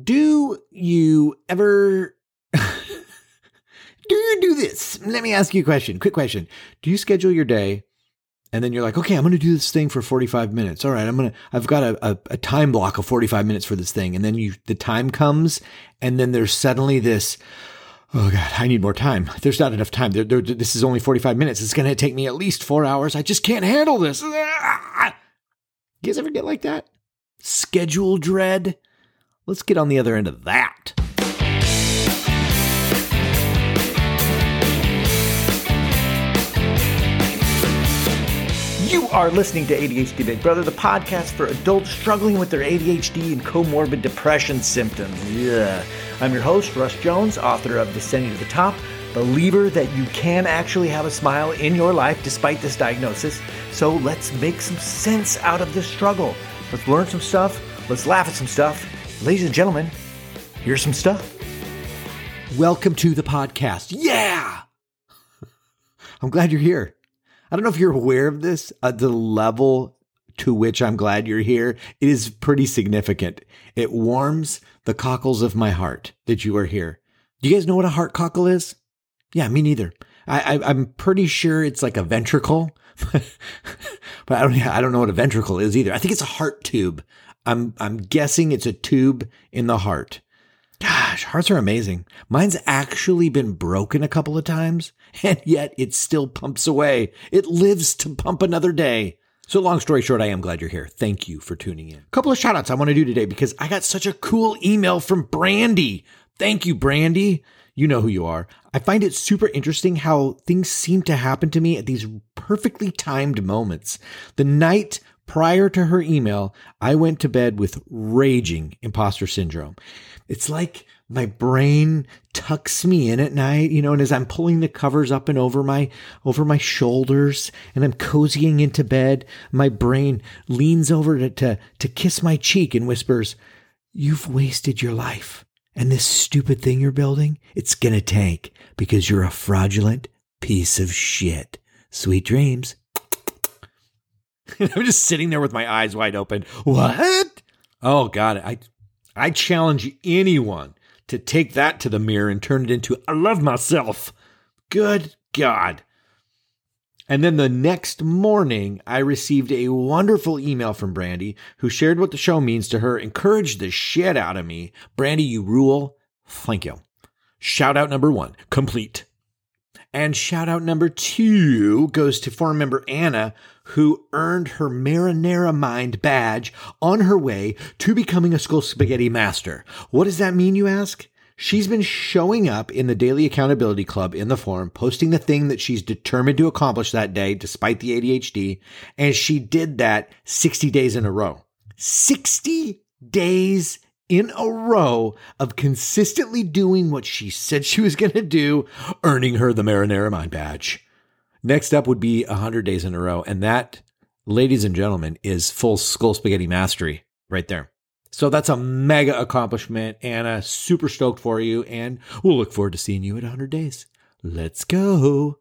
Do you ever do you do this? Let me ask you a question. Quick question. Do you schedule your day and then you're like, okay, I'm going to do this thing for 45 minutes. All right, I'm going to, I've got a, a, a, time block of 45 minutes for this thing. And then you, the time comes and then there's suddenly this, oh God, I need more time. There's not enough time. There, there, this is only 45 minutes. It's going to take me at least four hours. I just can't handle this. You guys ever get like that? Schedule dread? Let's get on the other end of that. You are listening to ADHD Big Brother, the podcast for adults struggling with their ADHD and comorbid depression symptoms. Yeah. I'm your host, Russ Jones, author of Descending to the Top, believer that you can actually have a smile in your life despite this diagnosis. So let's make some sense out of this struggle. Let's learn some stuff. Let's laugh at some stuff ladies and gentlemen, here's some stuff. Welcome to the podcast. Yeah! I'm glad you're here. I don't know if you're aware of this, uh, the level to which I'm glad you're here. It is pretty significant. It warms the cockles of my heart that you are here. Do you guys know what a heart cockle is? Yeah, me neither. I, I, am pretty sure it's like a ventricle, but I don't, I don't know what a ventricle is either. I think it's a heart tube. I'm I'm guessing it's a tube in the heart. Gosh, hearts are amazing. Mine's actually been broken a couple of times, and yet it still pumps away. It lives to pump another day. So long story short, I am glad you're here. Thank you for tuning in. A couple of shout outs I want to do today because I got such a cool email from Brandy. Thank you, Brandy. You know who you are. I find it super interesting how things seem to happen to me at these perfectly timed moments. The night Prior to her email, I went to bed with raging imposter syndrome. It's like my brain tucks me in at night, you know, and as I'm pulling the covers up and over my over my shoulders and I'm cozying into bed, my brain leans over to to, to kiss my cheek and whispers, "You've wasted your life." And this stupid thing you're building, it's going to tank because you're a fraudulent piece of shit. Sweet dreams. I'm just sitting there with my eyes wide open. What? Oh God, I I challenge anyone to take that to the mirror and turn it into I love myself. Good God. And then the next morning, I received a wonderful email from Brandy, who shared what the show means to her, encouraged the shit out of me. Brandy, you rule. Thank you. Shout out number one, complete. And shout out number two goes to forum member Anna, who earned her Marinara Mind badge on her way to becoming a skull Spaghetti Master. What does that mean, you ask? She's been showing up in the Daily Accountability Club in the forum, posting the thing that she's determined to accomplish that day, despite the ADHD. And she did that 60 days in a row. 60 days in a row of consistently doing what she said she was going to do, earning her the Marinara Mind badge. Next up would be 100 days in a row. And that, ladies and gentlemen, is full skull spaghetti mastery right there. So that's a mega accomplishment. Anna, super stoked for you. And we'll look forward to seeing you at 100 days. Let's go.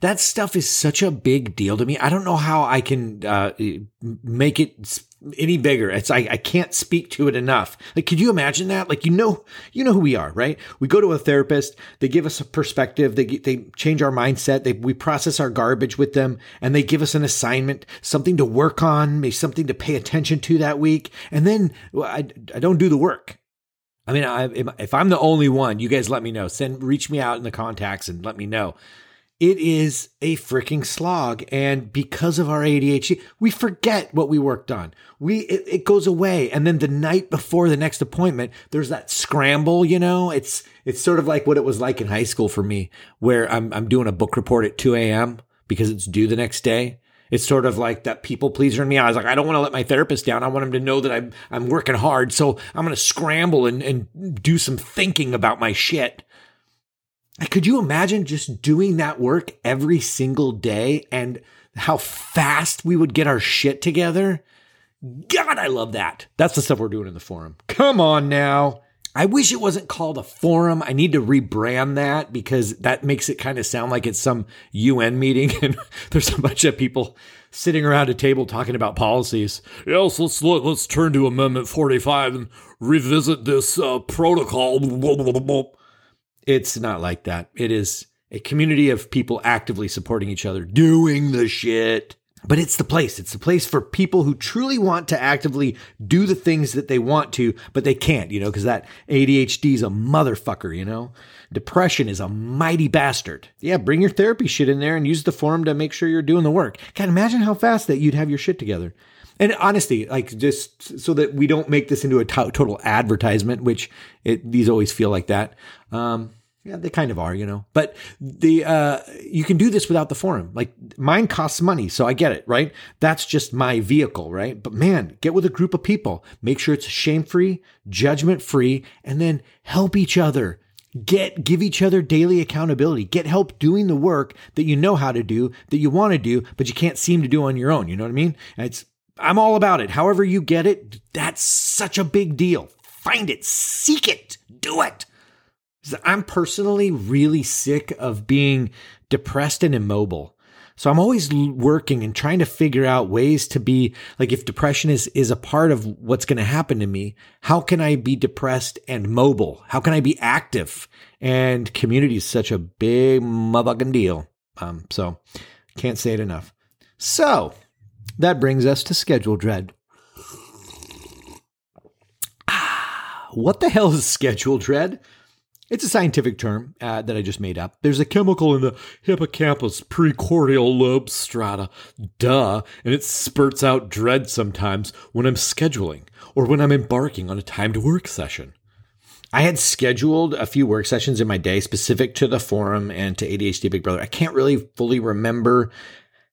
That stuff is such a big deal to me. I don't know how I can uh, make it any bigger. It's I, I can't speak to it enough. Like, could you imagine that? Like, you know, you know who we are, right? We go to a therapist. They give us a perspective. They they change our mindset. They we process our garbage with them, and they give us an assignment, something to work on, maybe something to pay attention to that week. And then well, I I don't do the work. I mean, I, if I'm the only one, you guys let me know. Send reach me out in the contacts and let me know it is a freaking slog. And because of our ADHD, we forget what we worked on. We, it, it, goes away. And then the night before the next appointment, there's that scramble, you know, it's, it's sort of like what it was like in high school for me, where I'm, I'm doing a book report at 2 a.m. because it's due the next day. It's sort of like that people pleaser in me. I was like, I don't want to let my therapist down. I want him to know that I'm, I'm working hard. So I'm to scramble and, and do some thinking about my shit. Could you imagine just doing that work every single day and how fast we would get our shit together? God, I love that. That's the stuff we're doing in the forum. Come on now. I wish it wasn't called a forum. I need to rebrand that because that makes it kind of sound like it's some UN meeting and there's a bunch of people sitting around a table talking about policies. Yes, let's let, let's turn to Amendment 45 and revisit this uh, protocol. It's not like that. It is a community of people actively supporting each other, doing the shit. But it's the place. It's the place for people who truly want to actively do the things that they want to, but they can't, you know, because that ADHD is a motherfucker, you know? Depression is a mighty bastard. Yeah, bring your therapy shit in there and use the forum to make sure you're doing the work. God, imagine how fast that you'd have your shit together. And honestly, like just so that we don't make this into a to- total advertisement, which it, these always feel like that. Um, yeah, they kind of are, you know. But the uh you can do this without the forum. Like mine costs money, so I get it, right? That's just my vehicle, right? But man, get with a group of people. Make sure it's shame-free, judgment-free, and then help each other. Get give each other daily accountability. Get help doing the work that you know how to do, that you want to do, but you can't seem to do on your own. You know what I mean? It's I'm all about it. However you get it, that's such a big deal. Find it, seek it, do it. I'm personally really sick of being depressed and immobile. So I'm always working and trying to figure out ways to be like if depression is is a part of what's going to happen to me, how can I be depressed and mobile? How can I be active? And community is such a big motherfucking deal. Um, so can't say it enough. So that brings us to schedule dread. Ah, what the hell is schedule dread? It's a scientific term uh, that I just made up. There's a chemical in the hippocampus precordial lobe strata, duh, and it spurts out dread sometimes when I'm scheduling or when I'm embarking on a timed work session. I had scheduled a few work sessions in my day specific to the forum and to ADHD Big Brother. I can't really fully remember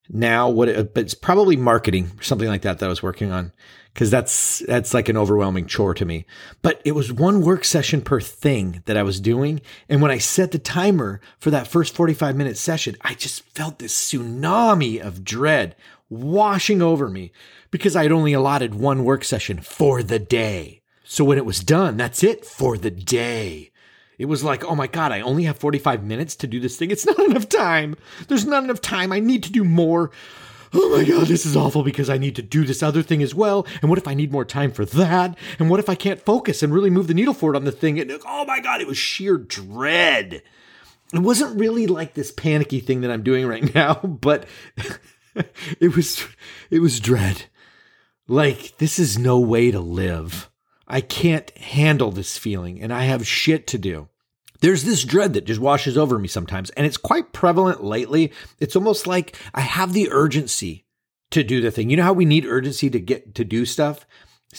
now what it, but it's probably marketing or something like that that I was working on because that's that's like an overwhelming chore to me. But it was one work session per thing that I was doing, and when I set the timer for that first 45 minute session, I just felt this tsunami of dread washing over me because I had only allotted one work session for the day. So when it was done, that's it for the day. It was like, oh my God, I only have 45 minutes to do this thing. It's not enough time. There's not enough time. I need to do more oh my God, this is awful because I need to do this other thing as well. And what if I need more time for that? And what if I can't focus and really move the needle forward on the thing? And oh my God, it was sheer dread. It wasn't really like this panicky thing that I'm doing right now, but it was, it was dread. Like, this is no way to live. I can't handle this feeling and I have shit to do there's this dread that just washes over me sometimes, and it's quite prevalent lately. It's almost like I have the urgency to do the thing. You know how we need urgency to get to do stuff?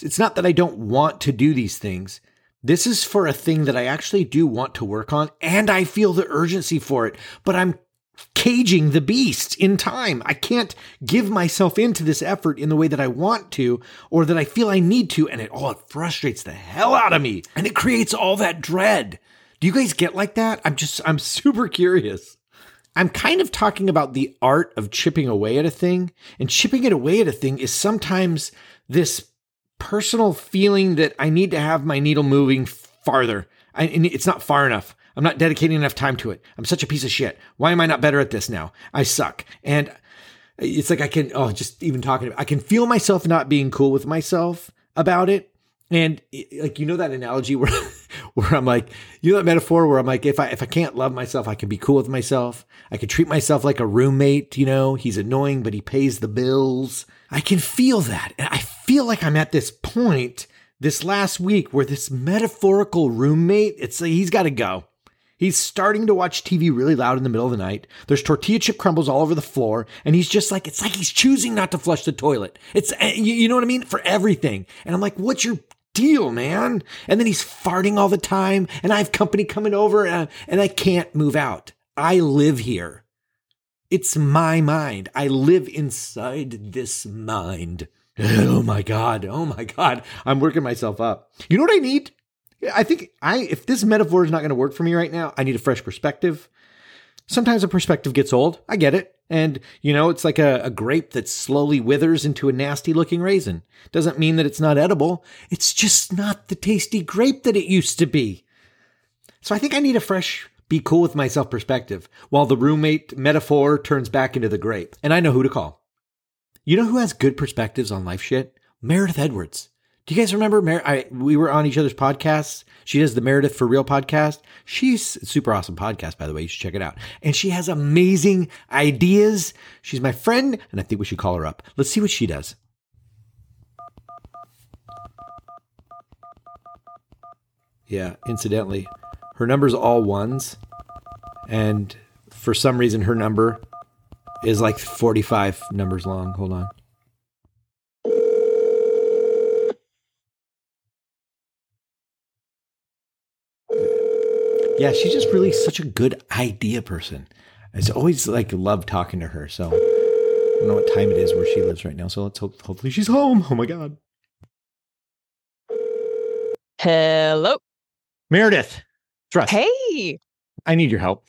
It's not that I don't want to do these things. This is for a thing that I actually do want to work on, and I feel the urgency for it, but I'm caging the beast in time. I can't give myself into this effort in the way that I want to or that I feel I need to. And it all oh, it frustrates the hell out of me. And it creates all that dread. Do you guys get like that? I'm just, I'm super curious. I'm kind of talking about the art of chipping away at a thing. And chipping it away at a thing is sometimes this personal feeling that I need to have my needle moving farther. I, it's not far enough. I'm not dedicating enough time to it. I'm such a piece of shit. Why am I not better at this now? I suck. And it's like I can, oh, just even talking, I can feel myself not being cool with myself about it. And like, you know, that analogy where where I'm like, you know that metaphor where I'm like, if I if I can't love myself, I can be cool with myself. I can treat myself like a roommate, you know, he's annoying, but he pays the bills. I can feel that. And I feel like I'm at this point this last week where this metaphorical roommate, it's like he's gotta go. He's starting to watch TV really loud in the middle of the night. There's tortilla chip crumbles all over the floor. And he's just like, it's like he's choosing not to flush the toilet. It's, eh, you know what I mean? For everything. And I'm like, what's your deal, man. And then he's farting all the time, and I have company coming over, and, and I can't move out. I live here. It's my mind. I live inside this mind. Oh my God. Oh my God. I'm working myself up. You know what I need? I think I, if this metaphor is not going to work for me right now, I need a fresh perspective. Sometimes a perspective gets old. I get it. And, you know, it's like a, a, grape that slowly withers into a nasty looking raisin. Doesn't mean that it's not edible. It's just not the tasty grape that it used to be. So I think I need a fresh, be cool with myself perspective while the roommate metaphor turns back into the grape. And I know who to call. You know who has good perspectives on life shit? Meredith Edwards. Do you guys remember? Mer- I, we were on each other's podcasts. She does the Meredith for Real podcast. She's super awesome podcast, by the way. You should check it out. And she has amazing ideas. She's my friend, and I think we should call her up. Let's see what she does. Yeah, incidentally, her number's all ones. And for some reason, her number is like 45 numbers long. Hold on. Yeah, she's just really such a good idea person. I always like love talking to her. So I don't know what time it is where she lives right now. So let's hope hopefully she's home. Oh my god. Hello. Meredith. Trust. Hey, I need your help.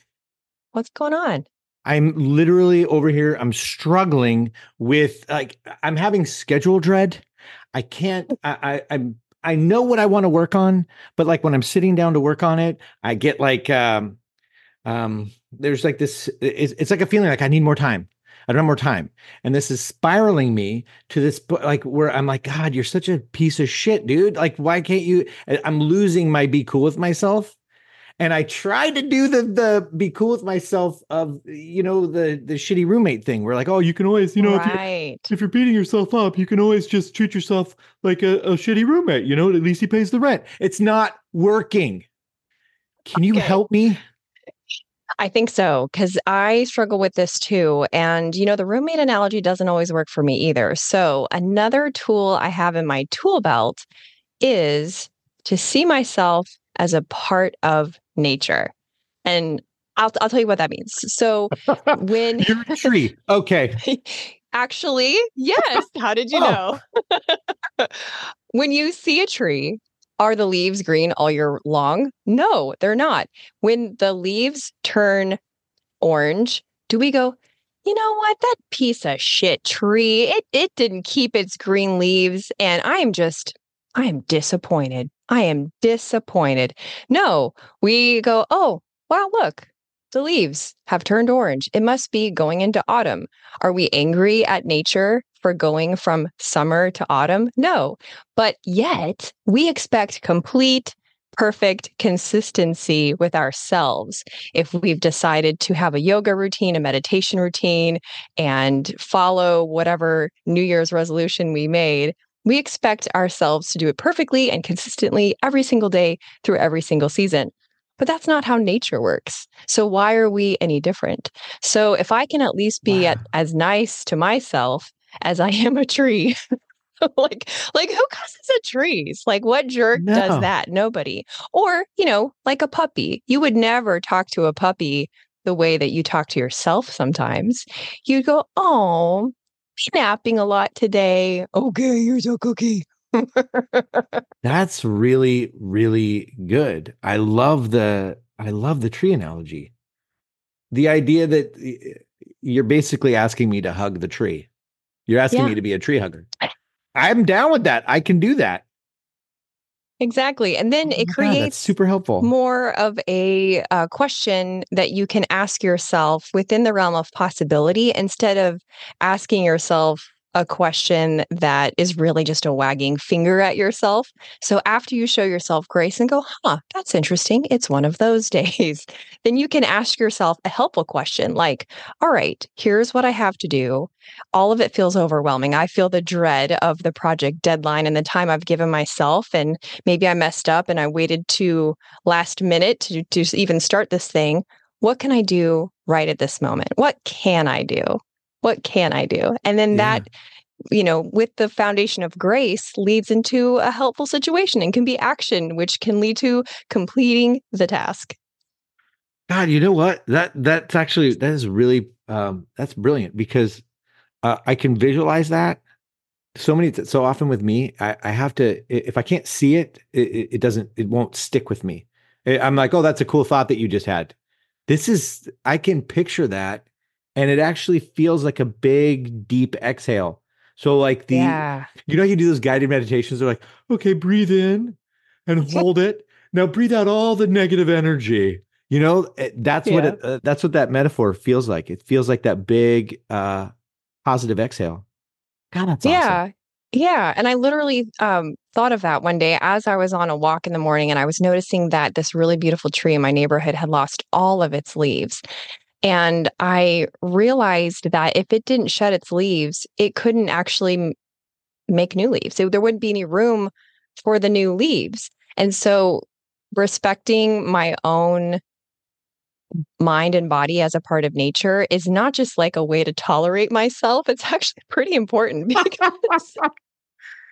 what's going on? I'm literally over here. I'm struggling with like I'm having schedule dread. I can't. I, I I'm I know what I want to work on, but like when I'm sitting down to work on it, I get like um um there's like this. It's, it's like a feeling like I need more time. I don't have more time, and this is spiraling me to this like where I'm like, God, you're such a piece of shit, dude. Like, why can't you? I'm losing my be cool with myself and I tried to do the the be cool with myself of you know the the shitty roommate thing. Where like, oh, you can always you know if, you're, if you're beating yourself up, you can always just treat yourself like a, a shitty roommate. You know, at least he pays the rent. It's not working. Can you Okay. help me? I think so because I struggle with this too. And, you know, the roommate analogy doesn't always work for me either. So, another tool I have in my tool belt is to see myself as a part of nature. And I'll, I'll tell you what that means. So, when You're a tree. Okay. Actually, yes. How did you Oh. know? when you see a tree, are the leaves green all year long? No, they're not. When the leaves turn orange, do we go, you know what? That piece of shit tree, it, it didn't keep its green leaves. And I am just, I am disappointed. I am disappointed. No, we go, oh, wow, look, the leaves have turned orange. It must be going into autumn. Are we angry at nature for going from summer to autumn? No. But yet we expect complete, perfect consistency with ourselves. If we've decided to have a yoga routine, a meditation routine, and follow whatever New Year's resolution we made, we expect ourselves to do it perfectly and consistently every single day through every single season. But that's not how nature works. So why are we any different? So if I can at least be at, as nice to myself as I am a tree, like like who causes at trees? Like what jerk No. does that? Nobody. Or, you know, like a puppy. You would never talk to a puppy the way that you talk to yourself sometimes. You'd go, "Oh, napping a lot today. Okay, here's a cookie." That's really, really good. I love the I love the tree analogy. The idea that you're basically asking me to hug the tree. You're asking Yeah. me to be a tree hugger. I'm down with that. I can do that. Exactly. And then Oh it my God, creates super helpful. more of a uh, question that you can ask yourself within the realm of possibility instead of asking yourself a question that is really just a wagging finger at yourself. So after you show yourself grace and go, huh, that's interesting. It's one of those days. then you can ask yourself a helpful question like, all right, here's what I have to do. All of it feels overwhelming. I feel the dread of the project deadline and the time I've given myself. And maybe I messed up and I waited to last minute to, to even start this thing. What can I do right at this moment? What can I do? What can I do? And then Yeah. that, you know, with the foundation of grace leads into a helpful situation and can be action, which can lead to completing the task. God, you know what? That that's actually that is really um that's brilliant because uh, I can visualize that so many so often with me. I, I have to if I can't see it, it, it it doesn't it won't stick with me. I'm like, oh, that's a cool thought that you just had. This is I can picture that, and it actually feels like a big deep exhale. So like the yeah. you know, you do those guided meditations. They're like, okay, breathe in and hold it. Now breathe out all the negative energy. You know, eh, that's what it, uh, that's what that metaphor feels like. It feels like that big uh, positive exhale. God, that's awesome. Yeah. Yeah. And I literally um, thought of that one day as I was on a walk in the morning and I was noticing that this really beautiful tree in my neighborhood had lost all of its leaves. And I realized that if it didn't shed its leaves, it couldn't actually make new leaves. So there wouldn't be any room for the new leaves. And so respecting my own mind and body as a part of nature is not just like a way to tolerate myself. It's actually pretty important because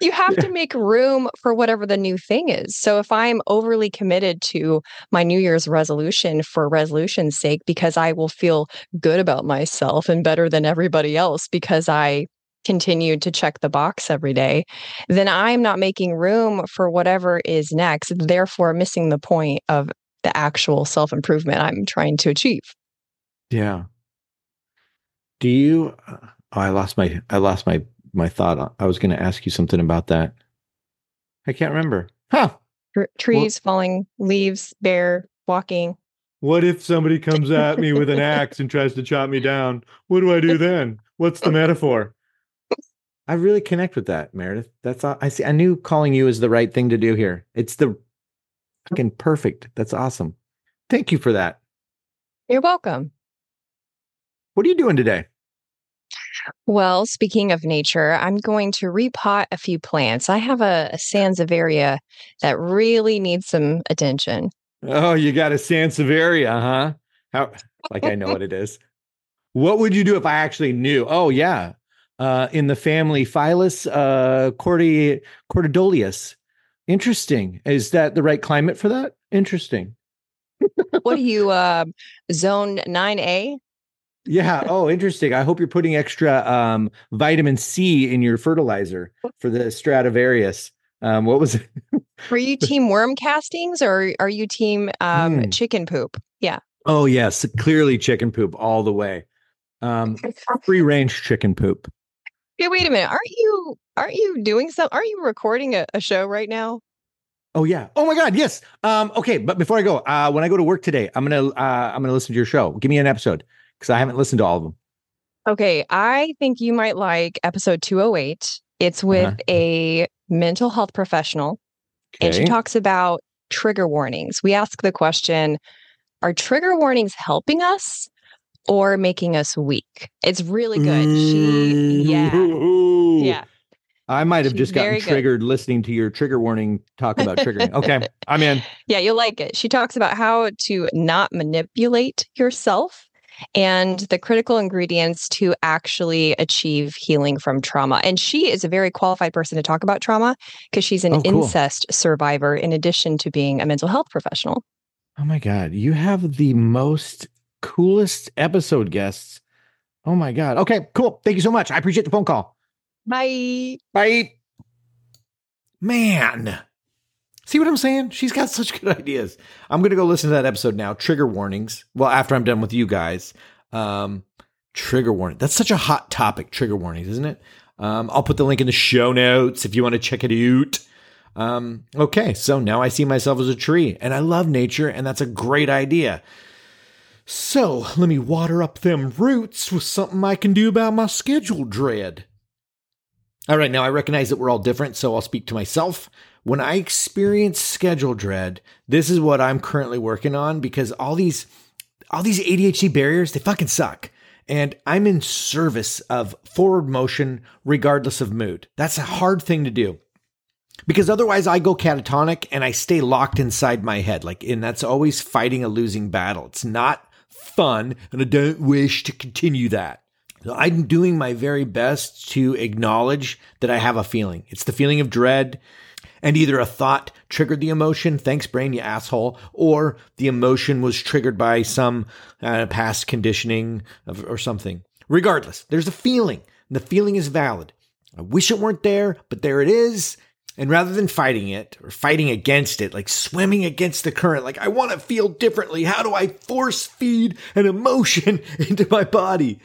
you have to make room for whatever the new thing is. So if I'm overly committed to my New Year's resolution for resolution's sake, because I will feel good about myself and better than everybody else because I continued to check the box every day, then I'm not making room for whatever is next, therefore missing the point of the actual self improvement I'm trying to achieve. Yeah. Do you? Uh, oh, I lost my. I lost my my thought. Uh, I was going to ask you something about that. I can't remember. Huh. Tr- trees falling, leaves, bear walking. What if somebody comes at me with an axe and tries to chop me down? What do I do then? What's the metaphor? I really connect with that, Meredith. That's all I see. I knew calling you is the right thing to do here. It's the fucking perfect. That's awesome. Thank you for that. You're welcome. What are you doing today? Well, speaking of nature, I'm going to repot a few plants. I have a, a Sansevieria that really needs some attention. Oh, you got a Sansevieria, huh? How like I know what it is. What would you do if I actually knew? Oh, yeah. Uh, in the family Phyllis uh Cordy Cordidoleus. Interesting. Is that the right climate for that? Interesting. what are you, uh, zone 9A? Yeah. Oh, interesting. I hope you're putting extra um, vitamin C in your fertilizer for the Stradivarius. Um, what was it? Were you team worm castings or are you team um, Mm. chicken poop? Yeah. Oh, yes. Clearly chicken poop all the way. Um, free range chicken poop. Hey, wait a minute. Aren't you aren't you doing some aren't you recording a, a show right now? Oh yeah. Oh my God. Yes. Um, okay. But before I go, uh, when I go to work today, I'm gonna uh, I'm gonna listen to your show. Give me an episode because I haven't listened to all of them. Okay, I think you might like episode 208. It's with Uh-huh. a mental health professional and she talks about trigger warnings. We ask the question, are trigger warnings helping us or making us weak? It's really good. She yeah. Ooh. Yeah. I might have She's just gotten very good. triggered listening to your trigger warning talk about triggering. Okay, I'm in. Yeah, you'll like it. She talks about how to not manipulate yourself and the critical ingredients to actually achieve healing from trauma. And she is a very qualified person to talk about trauma because she's an Oh, cool. incest survivor in addition to being a mental health professional. Oh my God, you have the most coolest episode guests. Oh my God. Okay, cool. Thank you so much. I appreciate the phone call. Bye. Bye. Man. See what I'm saying? She's got such good ideas. I'm going to go listen to that episode now. Trigger warnings. Well, after I'm done with you guys. Um, trigger warning. That's such a hot topic, trigger warnings, isn't it? Um, I'll put the link in the show notes if you want to check it out. Um, okay, so now I see myself as a tree and I love nature, and that's a great idea. So let me water up them roots with something I can do about my schedule dread. All right, now I recognize that we're all different, so I'll speak to myself. When I experience schedule dread, this is what I'm currently working on because all these all these ADHD barriers, they fucking suck. And I'm in service of forward motion regardless of mood. That's a hard thing to do. Because otherwise I go catatonic and I stay locked inside my head. Like and that's always fighting a losing battle. It's not fun and I don't wish to continue that. So I'm doing my very best to acknowledge that I have a feeling. It's the feeling of dread, and either a thought triggered the emotion, thanks brain, you asshole, or the emotion was triggered by some uh, past conditioning of, or something. Regardless, there's a feeling. The feeling is valid. I wish it weren't there, but there it is. And rather than fighting it or fighting against it, like swimming against the current, like I want to feel differently. How do I force feed an emotion into my body?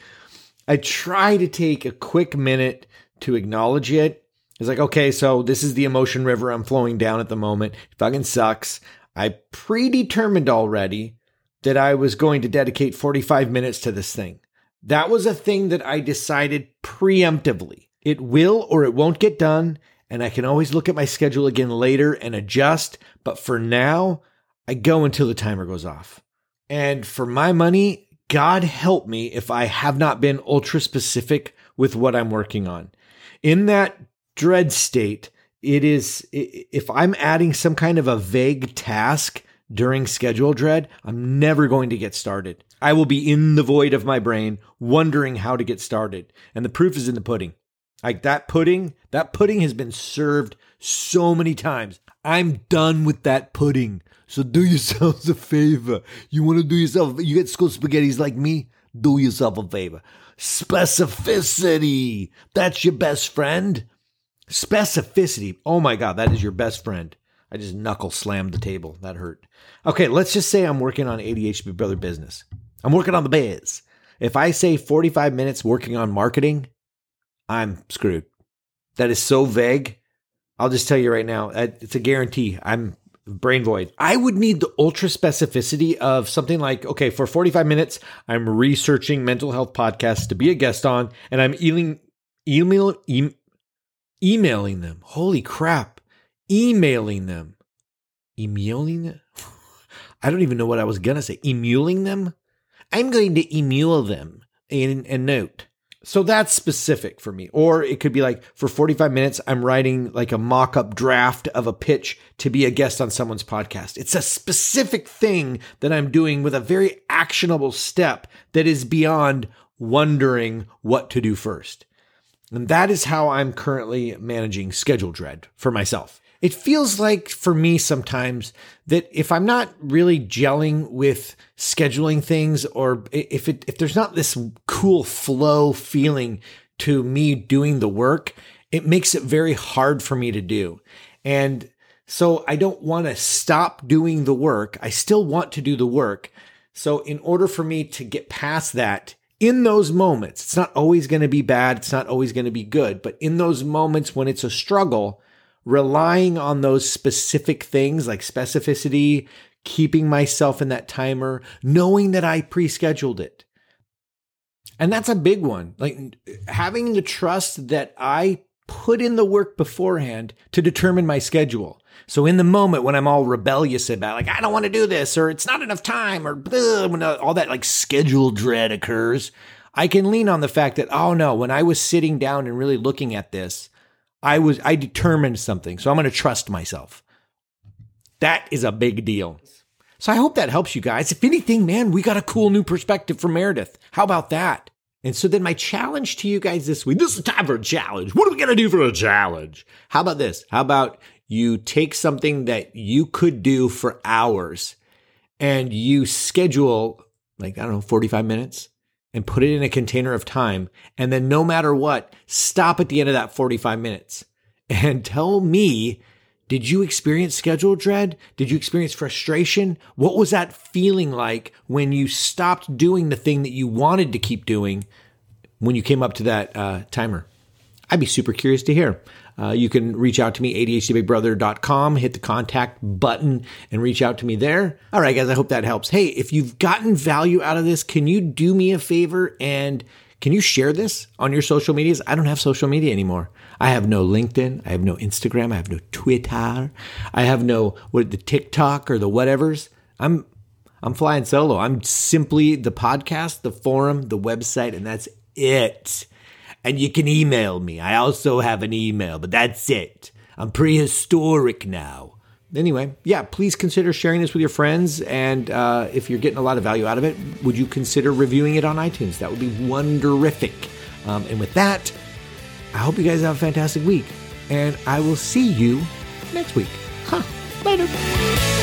I try to take a quick minute to acknowledge it. It's like, okay, so this is the emotion river I'm flowing down at the moment. It fucking sucks. I predetermined already that I was going to dedicate 45 minutes to this thing. That was a thing that I decided preemptively. It will or it won't get done, and I can always look at my schedule again later and adjust. But for now, I go until the timer goes off. And for my money, God help me if I have not been ultra specific with what I'm working on. In that dread state, it is, if I'm adding some kind of a vague task during schedule dread, I'm never going to get started. I will be in the void of my brain wondering how to get started. And the proof is in the pudding. Like that pudding, that pudding has been served so many times. I'm done with that pudding. So do yourselves a favor. You want to do yourself, you get skull spaghettis like me? Do yourself a favor. Specificity. That's your best friend. Specificity. Oh my God, that is your best friend. I just knuckle slammed the table. That hurt. Okay, let's just say I'm working on ADHD Brother business. I'm working on the biz. If I say 45 minutes working on marketing, I'm screwed. That is so vague. I'll just tell you right now, uh, it's a guarantee. I'm brain void. I would need the ultra specificity of something like, okay, for 45 minutes, I'm researching mental health podcasts to be a guest on, and I'm emailing, email, e- emailing them. Holy crap. Emailing them. Emailing them? I don't even know what I was going to say. Emuling them? I'm going to emule them in a note. So that's specific for me. Or it could be like for 45 minutes, I'm writing like a mock up draft of a pitch to be a guest on someone's podcast. It's a specific thing that I'm doing with a very actionable step that is beyond wondering what to do first. And that is how I'm currently managing schedule dread for myself. It feels like for me sometimes that if I'm not really gelling with scheduling things or if it if there's not this cool flow feeling to me doing the work, it makes it very hard for me to do. And so I don't want to stop doing the work. I still want to do the work. So in order for me to get past that, in those moments, it's not always going to be bad. It's not always going to be good, but in those moments when it's a struggle, relying on those specific things like specificity, keeping myself in that timer, knowing that I pre scheduled it. And that's a big one. Like having the trust that I put in the work beforehand to determine my schedule. So in the moment when I'm all rebellious about like I don't want to do this or it's not enough time or when uh, all that like schedule dread occurs, I can lean on the fact that oh no, when I was sitting down and really looking at this, I was I determined something, so I'm going to trust myself. That is a big deal. So I hope that helps you guys. If anything, man, we got a cool new perspective from Meredith. How about that? And so then my challenge to you guys this week, this is time for a challenge. What are we going to do for a challenge? How about this? How about you take something that you could do for hours and you schedule like, I don't know, 45 minutes and put it in a container of time. And then no matter what, stop at the end of that 45 minutes and tell me, did you experience schedule dread? Did you experience frustration? What was that feeling like when you stopped doing the thing that you wanted to keep doing when you came up to that uh, timer? I'd be super curious to hear. Uh, you can reach out to me, ADHDBigBrother.com, hit the contact button and reach out to me there. All right, guys, I hope that helps. Hey, if you've gotten value out of this, can you do me a favor and can you share this on your social medias? I don't have social media anymore. I have no LinkedIn. I have no Instagram. I have no Twitter. I have no what the TikTok or the whatevers. I'm I'm flying solo. I'm simply the podcast, the forum, the website, and that's it and you can email me. I also have an email, but that's it. I'm prehistoric now. Anyway, yeah, please consider sharing this with your friends. And uh, if you're getting a lot of value out of it, would you consider reviewing it on iTunes? That would be wonderific. Um, and with that, I hope you guys have a fantastic week. And I will see you next week. Huh. Later.